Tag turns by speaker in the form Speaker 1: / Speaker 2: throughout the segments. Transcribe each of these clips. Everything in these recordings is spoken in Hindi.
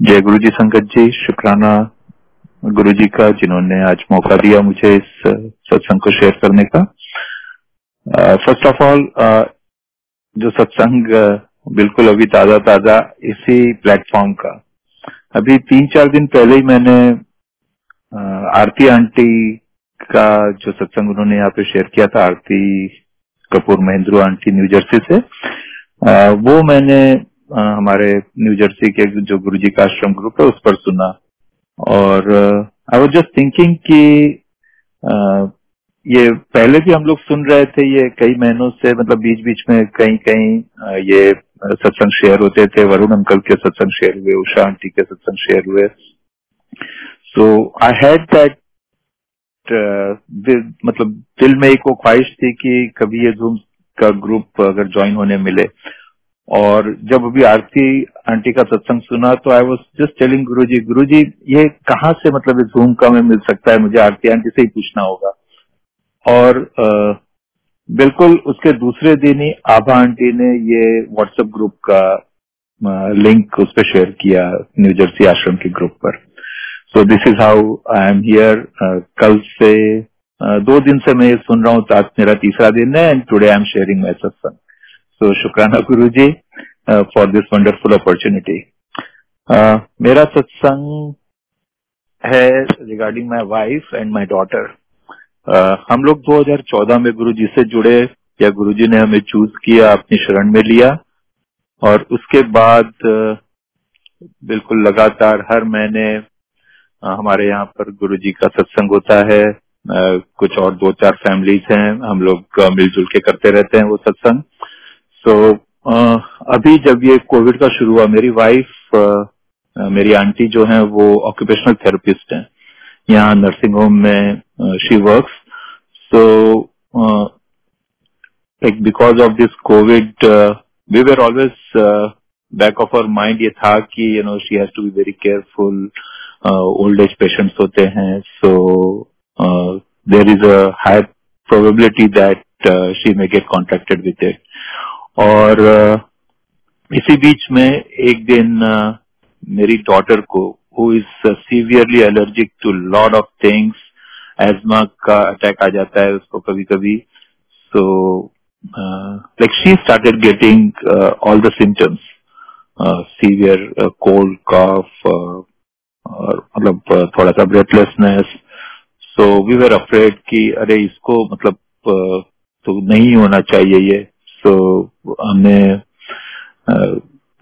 Speaker 1: जय गुरु जी संगत जी, शुक्राना गुरु जी का, जिन्होंने आज मौका दिया मुझे इस सत्संग को शेयर करने का। फ़र्स्ट ऑफ़ ऑल जो सत्संग बिल्कुल अभी ताज़ा ताज़ा इसी प्लेटफॉर्म का। अभी तीन चार दिन पहले ही मैंने आरती आंटी का जो सत्संग उन्होंने यहाँ पे शेयर किया था, Aarti Kapoor Mahendru aunty New Jersey से वो मैंने हमारे न्यू जर्सी के जो गुरु जी का आश्रम ग्रुप है, उस पर सुना। और आई वॉज़ जस्ट थिंकिंग कि ये पहले भी हम लोग सुन रहे थे ये कई महीनों से मतलब बीच बीच में कहीं कहीं ये सत्संग शेयर होते थे, वरुण अंकल के सत्संग शेयर हुए, उषा आंटी के सत्संग शेयर हुए। सो आई हैड दैट मतलब दिल में एक वो ख्वाहिश थी कि कभी ये जूम का ग्रुप अगर ज्वाइन होने मिले। और जब अभी आरती आंटी का सत्संग सुना तो आई वॉज़ जस्ट टेलिंग गुरु जी गुरु जी ये कहाँ से मतलब इस जूम का में मिल सकता है? मुझे आरती आंटी से ही पूछना होगा। और आ, बिल्कुल उसके दूसरे दिन ही आभा आंटी ने ये व्हाट्सएप ग्रुप का लिंक उस पर शेयर किया न्यू जर्सी आश्रम के ग्रुप पर। So this is how I am here कल से uh, दो दिन से मैं ये सुन रहा हूँ आज मेरा तीसरा दिन है and today I am sharing my satsang. So शुक्राना guru ji for this wonderful opportunity मेरा सत्संग है regarding my wife and my daughter हम लोग 2014 में गुरु जी से जुड़े या गुरु जी ने हमें चूज़ किया अपनी शरण में लिया और उसके बाद बिल्कुल लगातार हर महीने हमारे यहाँ पर गुरु जी का सत्संग होता है कुछ और दो चार फैमिलीज़ हैं हम लोग मिलजुल के करते रहते हैं वो सत्संग तो uh, अभी जब ये कोविड का शुरू हुआ मेरी वाइफ मेरी आंटी जो है वो ऑक्यूपेशनल थेरेपिस्ट हैं। यहाँ नर्सिंग होम में she works so like because of this Covid we were always back of our mind ये था कि you know she has to be very careful old age patients होते हैं। So there is a high probability that she may get contacted with it और इसी बीच में एक दिन मेरी डॉटर को who is severely allergic to lot of things asthma का अटैक आ जाता है उसको कभी कभी so like she started getting all the symptoms severe cold cough और मतलब थोड़ा सा breathlessness so we were afraid कि अरे इसको मतलब तो नहीं होना चाहिए ये so, हमने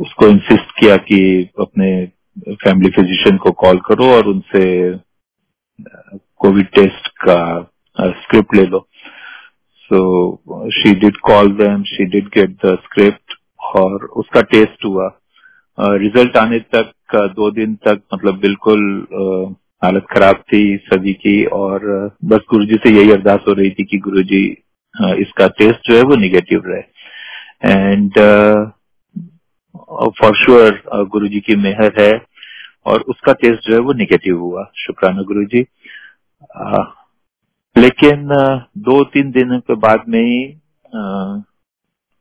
Speaker 1: उसको इंसिस्ट किया कि अपने फैमिली फिजिशियन को कॉल करो और उनसे कोविड टेस्ट का स्क्रिप्ट ले लो। So she did call them she did get the script और उसका टेस्ट हुआ। रिज़ल्ट आने तक दो दिन तक मतलब बिल्कुल हालत खराब थी सभी की और बस गुरुजी से यही अरदास हो रही थी कि गुरुजी इसका टेस्ट जो है वो निगेटिव रहे। एंड फॉर श्योर गुरु जी की मेहर है और उसका टेस्ट जो है वो निगेटिव हुआ। शुक्राना गुरु जी लेकिन दो तीन दिन के बाद में ही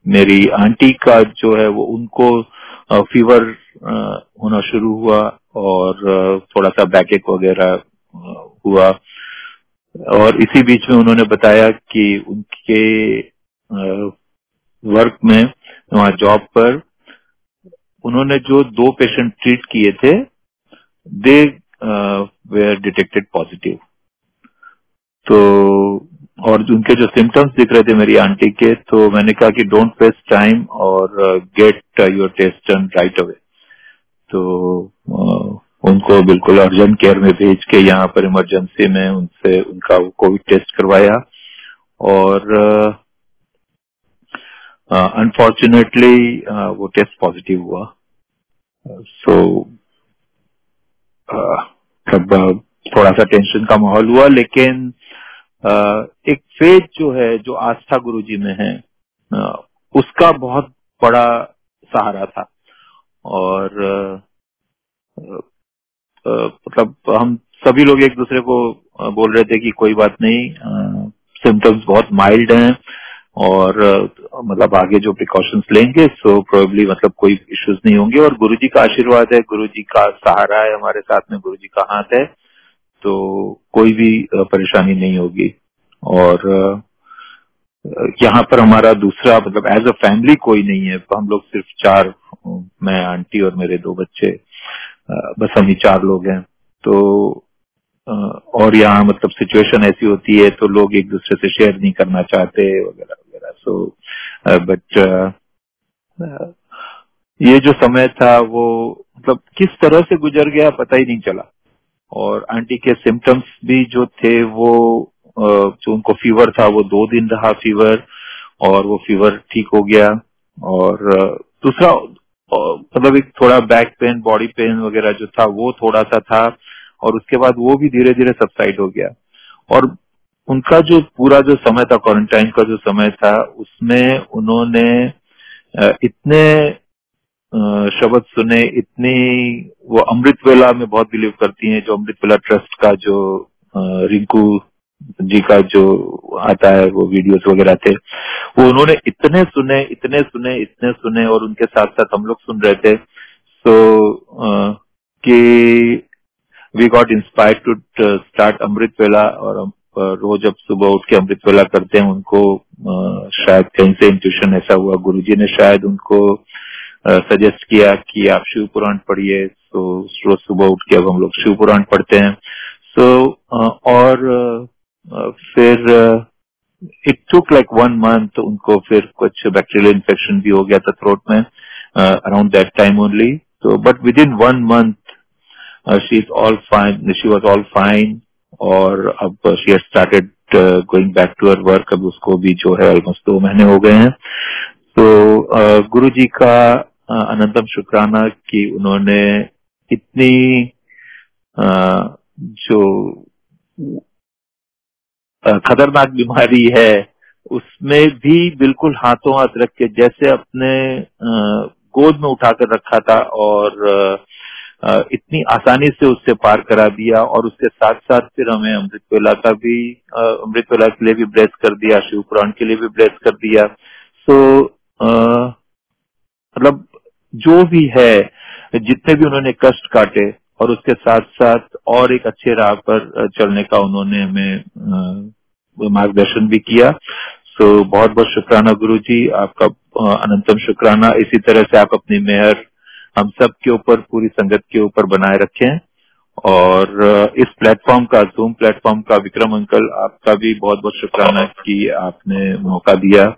Speaker 1: मेरी आंटी का जो है वो उनको फीवर होना शुरू हुआ और थोड़ा सा बैकेक वगैरह हुआ। और इसी बीच में उन्होंने बताया कि उनके वर्क में वहाँ जॉब पर उन्होंने जो दो पेशेंट ट्रीट किए थे दे वेयर डिटेक्टेड पॉजिटिव तो और उनके जो सिम्टम्स दिख रहे थे मेरी आंटी के तो मैंने कहा कि डोंट वेस्ट टाइम और get your test done right away तो uh, उनको बिल्कुल अर्जेंट केयर में भेज के यहाँ पर इमरजेंसी में उनसे उनका कोविड टेस्ट करवाया और uh, uh, वो टेस्ट पॉजिटिव हुआ। सो तब थोड़ा सा टेंशन का माहौल हुआ लेकिन एक फ़ेज़ जो है जो आस्था गुरु जी में है उसका बहुत बड़ा सहारा था। और मतलब हम सभी लोग एक दूसरे को बोल रहे थे कि कोई बात नहीं सिम्टम्स बहुत माइल्ड हैं और मतलब आगे जो प्रिकॉशंस लेंगे सो प्रोबेबली मतलब कोई इश्यूज़ नहीं होंगे। और गुरु जी का आशीर्वाद है गुरु जी का सहारा है हमारे साथ में गुरु जी का हाथ है तो कोई भी परेशानी नहीं होगी। और यहाँ पर हमारा दूसरा मतलब एज अ फैमिली कोई नहीं है। हम लोग सिर्फ़ चार, मैं, आंटी और मेरे दो बच्चे बस हम ही चार लोग हैं। तो और यहाँ मतलब सिचुएशन ऐसी होती है तो लोग एक दूसरे से शेयर नहीं करना चाहते, वगैरह वगैरह। सो बट ये जो समय था वो मतलब किस तरह से गुजर गया पता ही नहीं चला। और आंटी के सिम्टम्स भी जो थे वो जो उनको फीवर था वो दो दिन रहा फीवर और वो फीवर ठीक हो गया। और दूसरा मतलब एक थोड़ा बैक पेन बॉडी पेन वगैरह जो था वो थोड़ा सा था, और उसके बाद वो भी धीरे धीरे सबसाइड हो गया। और उनका जो पूरा जो समय था क्वारंटाइन का जो समय था उसमें उन्होंने इतने शब्द सुने इतनी वो अमृत वेला में बहुत बिलीव करती हैं जो अमृत वेला ट्रस्ट का जो रिंकू जी का जो आता है वो वीडियोस वगैरह थे वो उन्होंने इतने सुने इतने सुने इतने सुने और उनके साथ साथ हम लोग सुन रहे थे। सो so, कि we got inspired to start amrit vela और रोज जब सुबह उठ के अमृत वेला करते हैं, उनको शायद कहीं से इंट्यूशन ऐसा हुआ, गुरुजी ने शायद उनको सजेस्ट किया कि आप शिव पुराण पढ़िए। तो रोज सुबह उठ के अब हम लोग शिव पुराण पढ़ते हैं। सो और फिर it took like one month उनको फिर कुछ बैक्टीरियल इन्फेक्शन भी हो गया था थ्रोट में अराउंड दैट टाइम ओनली तो but within one month she is all fine she was all fine और अब she had started going back to her work अब उसको भी जो है ऑलमोस्ट दो महीने हो गए हैं। तो uh, गुरु जी का uh, अनंतम शुक्राना कि उन्होंने इतनी uh, जो खतरनाक बीमारी है उसमें भी बिल्कुल हाथों हाथ रख के जैसे अपने गोद में उठाकर रखा था और इतनी आसानी से उससे पार करा दिया और उसके साथ साथ फिर हमें अमृत वेला का भी अमृत वेला के लिए भी ब्लेस कर दिया, शिव पुराण के लिए भी ब्लेस कर दिया। सो मतलब जो भी है, जितने भी उन्होंने कष्ट काटे और उसके साथ साथ और एक अच्छे राह पर चलने का उन्होंने हमें मार्गदर्शन भी किया। सो बहुत बहुत शुक्राना गुरु जी आपका अनंतम शुक्राना। इसी तरह से आप अपनी मेहर हम सब के ऊपर पूरी संगत के ऊपर बनाए रखे। रखें और इस प्लेटफॉर्म का जूम प्लेटफॉर्म का विक्रम अंकल आपका भी बहुत बहुत शुक्राना कि आपने मौका दिया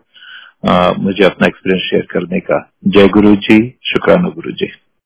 Speaker 1: आ, मुझे अपना एक्सपीरियंस शेयर करने का। जय गुरु जी शुक्राना गुरु जी